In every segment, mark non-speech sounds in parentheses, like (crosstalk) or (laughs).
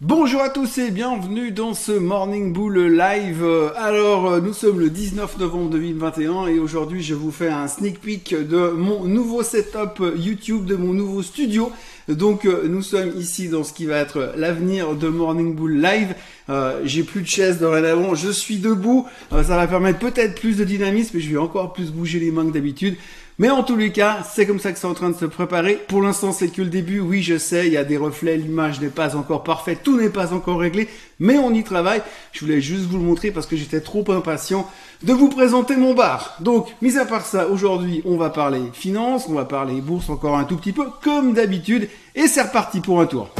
Bonjour à tous et bienvenue dans ce Morning Bull Live. Alors, euh, nous sommes le 19 novembre 2021 et aujourd'hui, je vous fais un sneak peek de mon nouveau setup YouTube, de mon nouveau studio. Donc, euh, nous sommes ici dans ce qui va être l'avenir de Morning Bull Live. Euh, j'ai plus de chaise dorénavant, je suis debout. ça va permettre peut-être plus de dynamisme et je vais encore plus bouger les mains que d'habitude. Mais en tous les cas, c'est comme ça que c'est en train de se préparer. Pour l'instant, c'est que le début. Oui, je sais, il y a des reflets, l'image n'est pas encore parfaite, tout n'est pas encore réglé, mais on y travaille. Je voulais juste vous le montrer parce que j'étais trop impatient de vous présenter mon bar. Donc, mis à part ça, aujourd'hui, on va parler finance, on va parler bourse encore un tout petit peu, comme d'habitude, et c'est reparti pour un tour.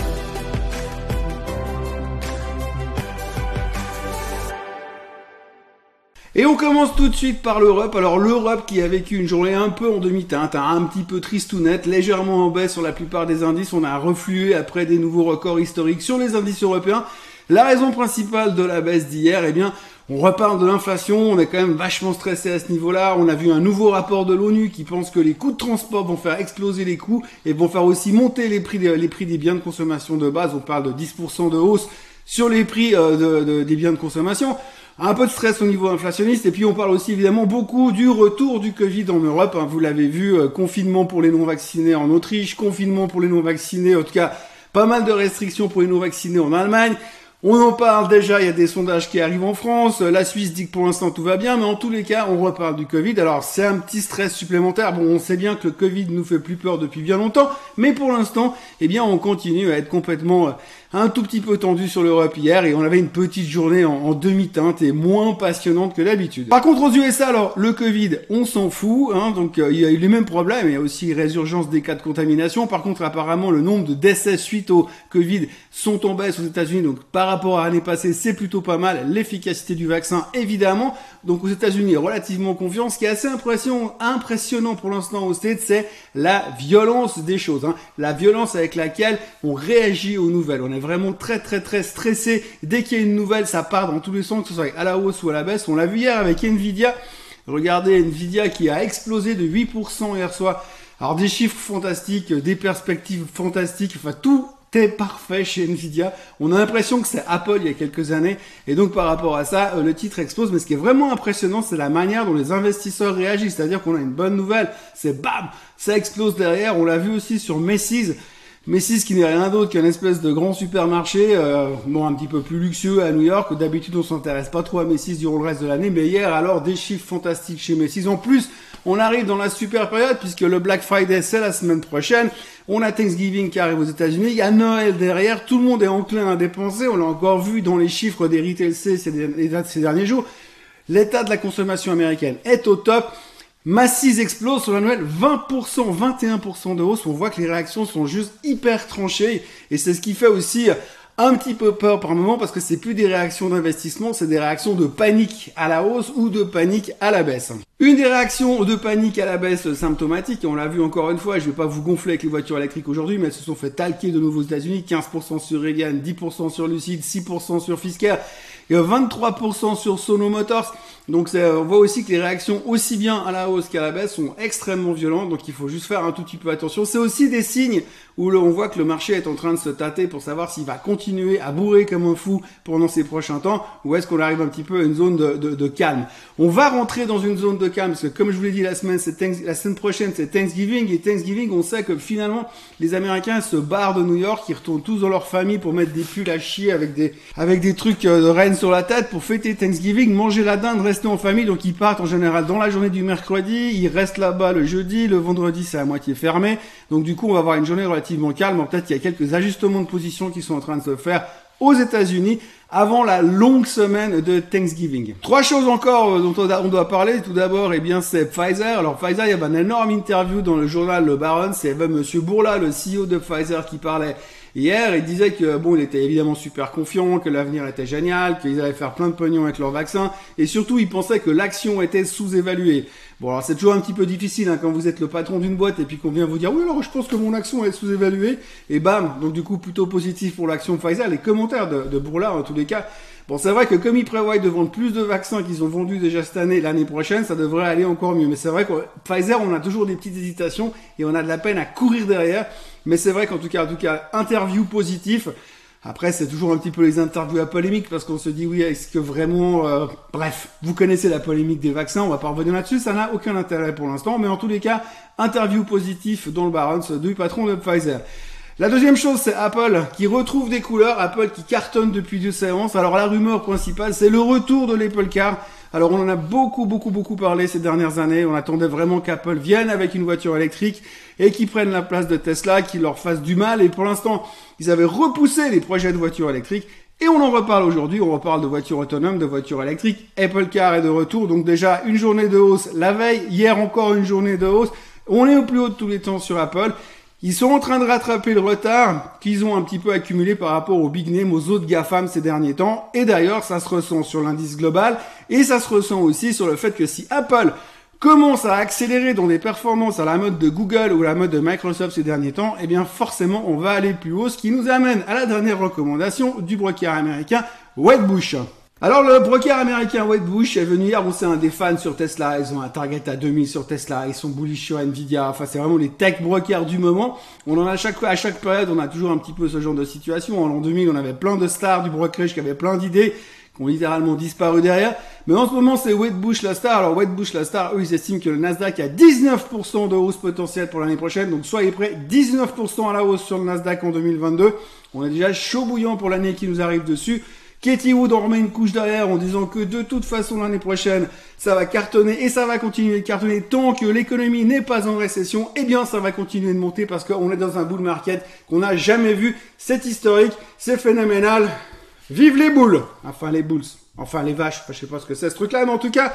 Et on commence tout de suite par l'Europe. Alors l'Europe qui a vécu une journée un peu en demi-teinte, hein, un petit peu triste ou net, légèrement en baisse sur la plupart des indices. On a reflué après des nouveaux records historiques sur les indices européens. La raison principale de la baisse d'hier, eh bien, on reparle de l'inflation, on est quand même vachement stressé à ce niveau-là. On a vu un nouveau rapport de l'ONU qui pense que les coûts de transport vont faire exploser les coûts et vont faire aussi monter les prix, les prix des biens de consommation de base. On parle de 10% de hausse sur les prix euh, des biens de consommation un peu de stress au niveau inflationniste et puis on parle aussi évidemment beaucoup du retour du Covid en Europe. Hein. vous l'avez vu, euh, confinement pour les non vaccinés en Autriche, confinement pour les non vaccinés, en tout cas pas mal de restrictions pour les non vaccinés en Allemagne. On en parle déjà, il y a des sondages qui arrivent en France. La Suisse dit que pour l'instant tout va bien, mais en tous les cas, on reparle du Covid. Alors c'est un petit stress supplémentaire. Bon, on sait bien que le Covid nous fait plus peur depuis bien longtemps, mais pour l'instant, eh bien, on continue à être complètement euh, un tout petit peu tendu sur l'Europe hier et on avait une petite journée en, demi-teinte et moins passionnante que d'habitude. Par contre aux USA alors le Covid on s'en fout hein, donc euh, il y a eu les mêmes problèmes. Il y a aussi résurgence des cas de contamination. Par contre apparemment le nombre de décès suite au Covid sont en baisse aux États-Unis. Donc par rapport à l'année passée c'est plutôt pas mal. L'efficacité du vaccin évidemment. Donc aux États-Unis relativement confiant ce qui est assez impressionnant pour l'instant aux States c'est la violence des choses hein. la violence avec laquelle on réagit aux nouvelles vraiment très très très stressé. Dès qu'il y a une nouvelle, ça part dans tous les sens, que ce soit à la hausse ou à la baisse. On l'a vu hier avec Nvidia. Regardez Nvidia qui a explosé de 8% hier soir. Alors des chiffres fantastiques, des perspectives fantastiques, enfin tout est parfait chez Nvidia. On a l'impression que c'est Apple il y a quelques années. Et donc par rapport à ça, euh, le titre explose. Mais ce qui est vraiment impressionnant, c'est la manière dont les investisseurs réagissent. C'est-à-dire qu'on a une bonne nouvelle, c'est bam, ça explose derrière. On l'a vu aussi sur Macy's. Macy's qui n'est rien d'autre qu'un espèce de grand supermarché, euh, bon un petit peu plus luxueux à New York. D'habitude on s'intéresse pas trop à Macy's durant le reste de l'année, mais hier alors des chiffres fantastiques chez Macy's. En plus, on arrive dans la super période puisque le Black Friday c'est la semaine prochaine. On a Thanksgiving qui arrive aux États-Unis, il y a Noël derrière, tout le monde est enclin à dépenser. On l'a encore vu dans les chiffres des retail ces derniers jours. L'état de la consommation américaine est au top. Macy's explose sur la nouvelle 20%, 21% de hausse. On voit que les réactions sont juste hyper tranchées et c'est ce qui fait aussi un petit peu peur par moment parce que c'est plus des réactions d'investissement, c'est des réactions de panique à la hausse ou de panique à la baisse. Une des réactions de panique à la baisse symptomatique, et on l'a vu encore une fois, je vais pas vous gonfler avec les voitures électriques aujourd'hui, mais elles se sont fait talquer de nouveau aux États-Unis, 15% sur Reagan, 10% sur Lucid, 6% sur Fisker, et 23% sur Sono Motors. Donc on voit aussi que les réactions aussi bien à la hausse qu'à la baisse sont extrêmement violentes, donc il faut juste faire un tout petit peu attention. C'est aussi des signes où on voit que le marché est en train de se tâter pour savoir s'il va continuer à bourrer comme un fou pendant ces prochains temps, ou est-ce qu'on arrive un petit peu à une zone de, de calme. On va rentrer dans une zone de calme, parce que comme je vous l'ai dit la semaine, la semaine prochaine, c'est Thanksgiving, et Thanksgiving, on sait que finalement, les Américains se barrent de New York, ils retournent tous dans leur famille pour mettre des pulls à chier avec des, avec des trucs euh, de reine sur la tête pour fêter Thanksgiving, manger la dinde, rester en famille, donc ils partent en général dans la journée du mercredi, ils restent là-bas le jeudi, le vendredi c'est à moitié fermé, donc du coup on va avoir une journée relativement calme, peut-être qu'il y a quelques ajustements de position qui sont en train de se faire aux États-Unis avant la longue semaine de Thanksgiving. Trois choses encore euh, dont on doit parler. Tout d'abord, eh bien, c'est Pfizer. Alors Pfizer, il y avait une énorme interview dans le journal Le Baron. C'est Monsieur Bourla, le CEO de Pfizer, qui parlait hier. Il disait que bon, il était évidemment super confiant, que l'avenir était génial, qu'ils allaient faire plein de pognon avec leur vaccin, et surtout, il pensait que l'action était sous-évaluée. Bon, alors c'est toujours un petit peu difficile hein, quand vous êtes le patron d'une boîte et puis qu'on vient vous dire oui alors je pense que mon action est sous-évaluée et bam donc du coup plutôt positif pour l'action Pfizer. Les commentaires de, de Bourla en tous les cas. Bon, c'est vrai que comme ils prévoient de vendre plus de vaccins qu'ils ont vendus déjà cette année, l'année prochaine, ça devrait aller encore mieux. Mais c'est vrai que Pfizer, on a toujours des petites hésitations et on a de la peine à courir derrière. Mais c'est vrai qu'en tout cas, en tout cas, interview positif. Après, c'est toujours un petit peu les interviews à polémique parce qu'on se dit oui, est-ce que vraiment, euh, bref, vous connaissez la polémique des vaccins, on va pas revenir là-dessus, ça n'a aucun intérêt pour l'instant, mais en tous les cas, interview positif dans le Barons du patron de Pfizer. La deuxième chose, c'est Apple qui retrouve des couleurs, Apple qui cartonne depuis deux séances. Alors la rumeur principale, c'est le retour de l'Apple Car. Alors on en a beaucoup, beaucoup, beaucoup parlé ces dernières années. On attendait vraiment qu'Apple vienne avec une voiture électrique et qui prenne la place de Tesla, qui leur fasse du mal. Et pour l'instant, ils avaient repoussé les projets de voitures électriques. Et on en reparle aujourd'hui, on reparle de voitures autonomes, de voitures électriques. Apple Car est de retour, donc déjà une journée de hausse la veille, hier encore une journée de hausse. On est au plus haut de tous les temps sur Apple. Ils sont en train de rattraper le retard qu'ils ont un petit peu accumulé par rapport aux big names, aux autres GAFAM ces derniers temps. Et d'ailleurs, ça se ressent sur l'indice global et ça se ressent aussi sur le fait que si Apple commence à accélérer dans des performances à la mode de Google ou à la mode de Microsoft ces derniers temps, eh bien forcément on va aller plus haut, ce qui nous amène à la dernière recommandation du broker américain Wedbush. Alors le broker américain Wedbush est venu hier, bon c'est un des fans sur Tesla, ils ont un target à 2000 sur Tesla, ils sont bullish sur Nvidia, enfin c'est vraiment les tech brokers du moment. On en a à chaque à chaque période, on a toujours un petit peu ce genre de situation. En l'an 2000, on avait plein de stars du brokerage qui avaient plein d'idées, qui ont littéralement disparu derrière. Mais en ce moment, c'est Wedbush la star. Alors Wedbush la star, eux ils estiment que le Nasdaq a 19% de hausse potentielle pour l'année prochaine, donc soyez prêts, 19% à la hausse sur le Nasdaq en 2022. On est déjà chaud bouillant pour l'année qui nous arrive dessus. Katie Wood en remet une couche derrière en disant que de toute façon l'année prochaine ça va cartonner et ça va continuer de cartonner tant que l'économie n'est pas en récession. Eh bien ça va continuer de monter parce qu'on est dans un bull market qu'on n'a jamais vu. C'est historique, c'est phénoménal. Vive les boules Enfin les bulls, enfin les vaches, enfin, je sais pas ce que c'est ce truc-là, mais en tout cas,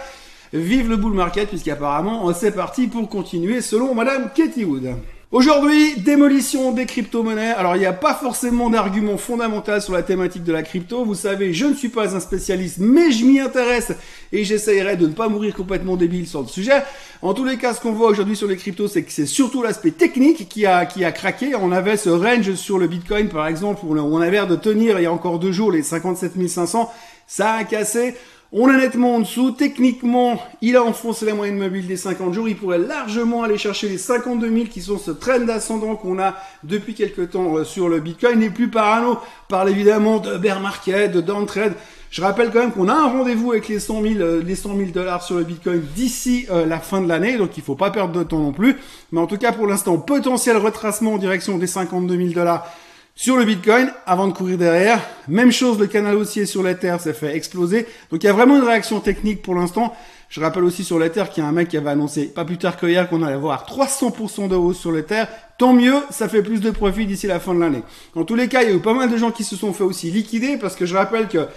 vive le bull market puisqu'apparemment c'est parti pour continuer selon Madame Katie Wood. Aujourd'hui, démolition des crypto-monnaies. Alors, il n'y a pas forcément d'argument fondamental sur la thématique de la crypto. Vous savez, je ne suis pas un spécialiste, mais je m'y intéresse et j'essayerai de ne pas mourir complètement débile sur le sujet. En tous les cas, ce qu'on voit aujourd'hui sur les cryptos, c'est que c'est surtout l'aspect technique qui a, qui a craqué. On avait ce range sur le Bitcoin, par exemple, où on avait l'air de tenir il y a encore deux jours les 57 500. Ça a cassé. On est nettement en dessous. Techniquement, il a enfoncé la moyenne mobile des 50 jours. Il pourrait largement aller chercher les 52 000 qui sont ce trend ascendant qu'on a depuis quelques temps euh, sur le Bitcoin. n'est plus parano. Parle évidemment de bear market, de downtrend. Je rappelle quand même qu'on a un rendez-vous avec les 100 000, euh, les 100 000 dollars sur le Bitcoin d'ici euh, la fin de l'année, donc il faut pas perdre de temps non plus. Mais en tout cas, pour l'instant, potentiel retracement en direction des 52 000 dollars sur le Bitcoin, avant de courir derrière, même chose, le canal haussier sur l'Ether s'est fait exploser. Donc il y a vraiment une réaction technique pour l'instant. Je rappelle aussi sur l'Ether qu'il y a un mec qui avait annoncé pas plus tard qu'hier qu'on allait voir 300% de hausse sur l'Ether. Tant mieux, ça fait plus de profit d'ici la fin de l'année. En tous les cas, il y a eu pas mal de gens qui se sont fait aussi liquider parce que je rappelle que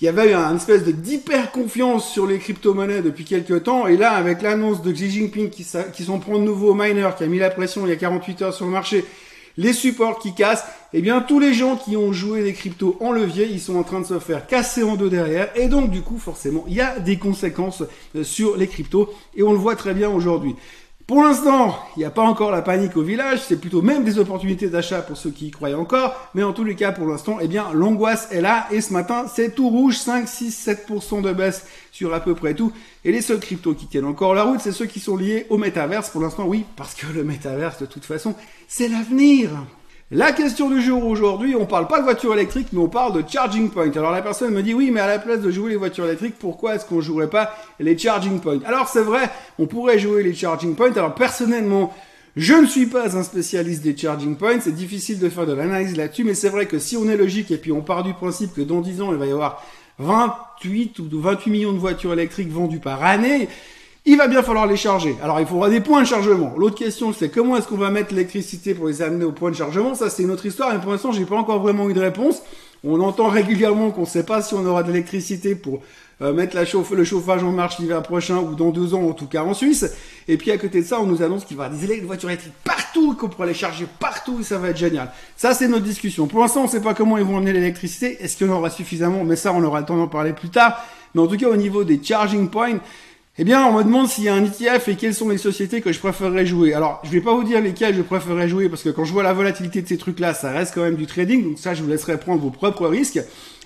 il y avait eu un espèce de d'hyper confiance sur les crypto-monnaies depuis quelques temps. Et là, avec l'annonce de Xi Jinping qui, qui sont prendre nouveau miner, qui a mis la pression il y a 48 heures sur le marché, les supports qui cassent, eh bien tous les gens qui ont joué des cryptos en levier, ils sont en train de se faire casser en deux derrière, et donc du coup forcément il y a des conséquences euh, sur les cryptos, et on le voit très bien aujourd'hui. Pour l'instant, il n'y a pas encore la panique au village, c'est plutôt même des opportunités d'achat pour ceux qui y croient encore, mais en tous les cas, pour l'instant, eh bien, l'angoisse est là, et ce matin, c'est tout rouge, 5, 6, 7% de baisse sur à peu près tout, et les seuls cryptos qui tiennent encore la route, c'est ceux qui sont liés au métaverse, pour l'instant, oui, parce que le métaverse, de toute façon, c'est l'avenir. La question du jour aujourd'hui, on parle pas de voiture électrique, mais on parle de charging point. Alors la personne me dit oui, mais à la place de jouer les voitures électriques, pourquoi est-ce qu'on jouerait pas les charging points? Alors c'est vrai, on pourrait jouer les charging points. Alors personnellement, je ne suis pas un spécialiste des charging points, c'est difficile de faire de l'analyse là-dessus, mais c'est vrai que si on est logique et puis on part du principe que dans 10 ans, il va y avoir 28 ou 28 millions de voitures électriques vendues par année, il va bien falloir les charger. Alors il faudra des points de chargement. L'autre question c'est comment est-ce qu'on va mettre l'électricité pour les amener au point de chargement? Ça c'est une autre histoire, mais pour l'instant j'ai pas encore vraiment eu de réponse. On entend régulièrement qu'on ne sait pas si on aura de l'électricité pour euh, mettre la chauffe, le chauffage en marche l'hiver prochain ou dans deux ans en tout cas en Suisse. Et puis à côté de ça, on nous annonce qu'il va y avoir des voitures électriques partout, qu'on pourra les charger partout et ça va être génial. Ça c'est notre discussion. Pour l'instant, on ne sait pas comment ils vont amener l'électricité. Est-ce qu'il y en aura suffisamment? Mais ça, on aura le temps d'en parler plus tard. Mais en tout cas, au niveau des charging points, eh bien, on me demande s'il y a un ETF et quelles sont les sociétés que je préférerais jouer. Alors, je vais pas vous dire lesquelles je préférerais jouer parce que quand je vois la volatilité de ces trucs-là, ça reste quand même du trading. Donc ça, je vous laisserai prendre vos propres risques.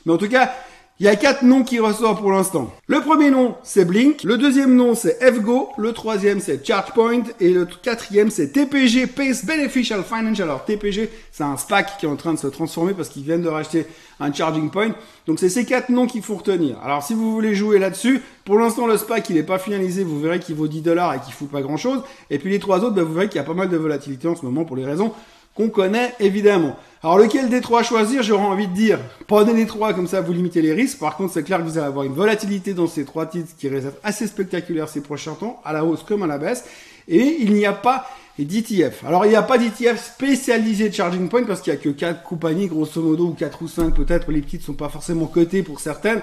Mais en tout cas, Il y a quatre noms qui ressortent pour l'instant. Le premier nom, c'est Blink. Le deuxième nom, c'est FGO. Le troisième, c'est ChargePoint. Et le quatrième, c'est TPG, Pace Beneficial Financial. Alors, TPG, c'est un SPAC qui est en train de se transformer parce qu'ils viennent de racheter un Charging Point. Donc, c'est ces quatre noms qu'il faut retenir. Alors, si vous voulez jouer là-dessus, pour l'instant, le SPAC, il n'est pas finalisé. Vous verrez qu'il vaut 10 dollars et qu'il fout pas grand-chose. Et puis, les trois autres, ben, vous verrez qu'il y a pas mal de volatilité en ce moment pour les raisons qu'on connaît évidemment. Alors lequel des trois choisir J'aurais envie de dire, prenez les trois comme ça vous limitez les risques. Par contre, c'est clair que vous allez avoir une volatilité dans ces trois titres qui reste assez spectaculaire ces prochains temps, à la hausse comme à la baisse. Et il n'y a pas d'ETF. Alors il n'y a pas d'ETF spécialisé de Charging Point parce qu'il n'y a que quatre compagnies grosso modo ou quatre ou cinq peut-être. Les petites sont pas forcément cotées pour certaines.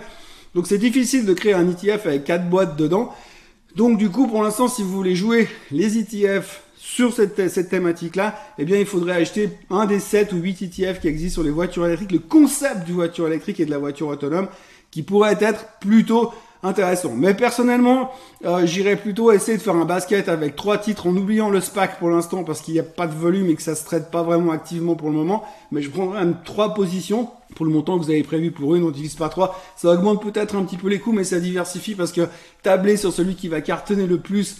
Donc c'est difficile de créer un ETF avec quatre boîtes dedans. Donc du coup, pour l'instant, si vous voulez jouer les ETF sur cette, cette thématique-là, eh bien, il faudrait acheter un des 7 ou 8 ETF qui existent sur les voitures électriques, le concept du voiture électrique et de la voiture autonome, qui pourrait être plutôt intéressant. Mais personnellement, euh, j'irais plutôt essayer de faire un basket avec trois titres en oubliant le SPAC pour l'instant parce qu'il n'y a pas de volume et que ça se traite pas vraiment activement pour le moment. Mais je prendrais même trois positions pour le montant que vous avez prévu pour une, on divise par trois. Ça augmente peut-être un petit peu les coûts, mais ça diversifie parce que tabler sur celui qui va cartonner le plus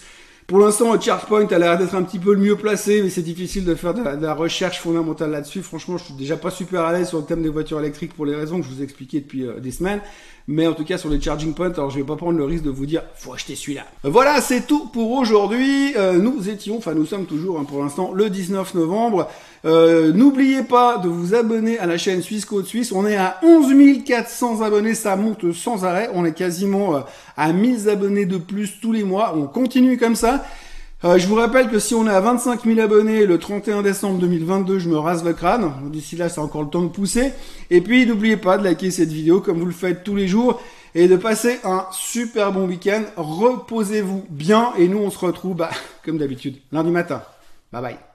pour l'instant, ChargePoint a l'air d'être un petit peu le mieux placé, mais c'est difficile de faire de la, recherche fondamentale là-dessus. Franchement, je suis déjà pas super à l'aise sur le thème des voitures électriques pour les raisons que je vous ai expliquées depuis euh, des semaines. Mais en tout cas, sur les charging points, alors je vais pas prendre le risque de vous dire, faut acheter celui-là. Voilà, c'est tout pour aujourd'hui. Euh, nous étions, enfin nous sommes toujours hein, pour l'instant le 19 novembre. Euh, n'oubliez pas de vous abonner à la chaîne Suisse Côte Suisse. On est à 11 400 abonnés, ça monte sans arrêt. On est quasiment euh, à 1000 abonnés de plus tous les mois. On continue comme ça. Euh, je vous rappelle que si on est à 25 000 abonnés le 31 décembre 2022, je me rase le crâne. D'ici là, c'est encore le temps de pousser. Et puis, n'oubliez pas de liker cette vidéo comme vous le faites tous les jours et de passer un super bon week-end. Reposez-vous bien et nous, on se retrouve, bah, (laughs) comme d'habitude, lundi matin. Bye bye.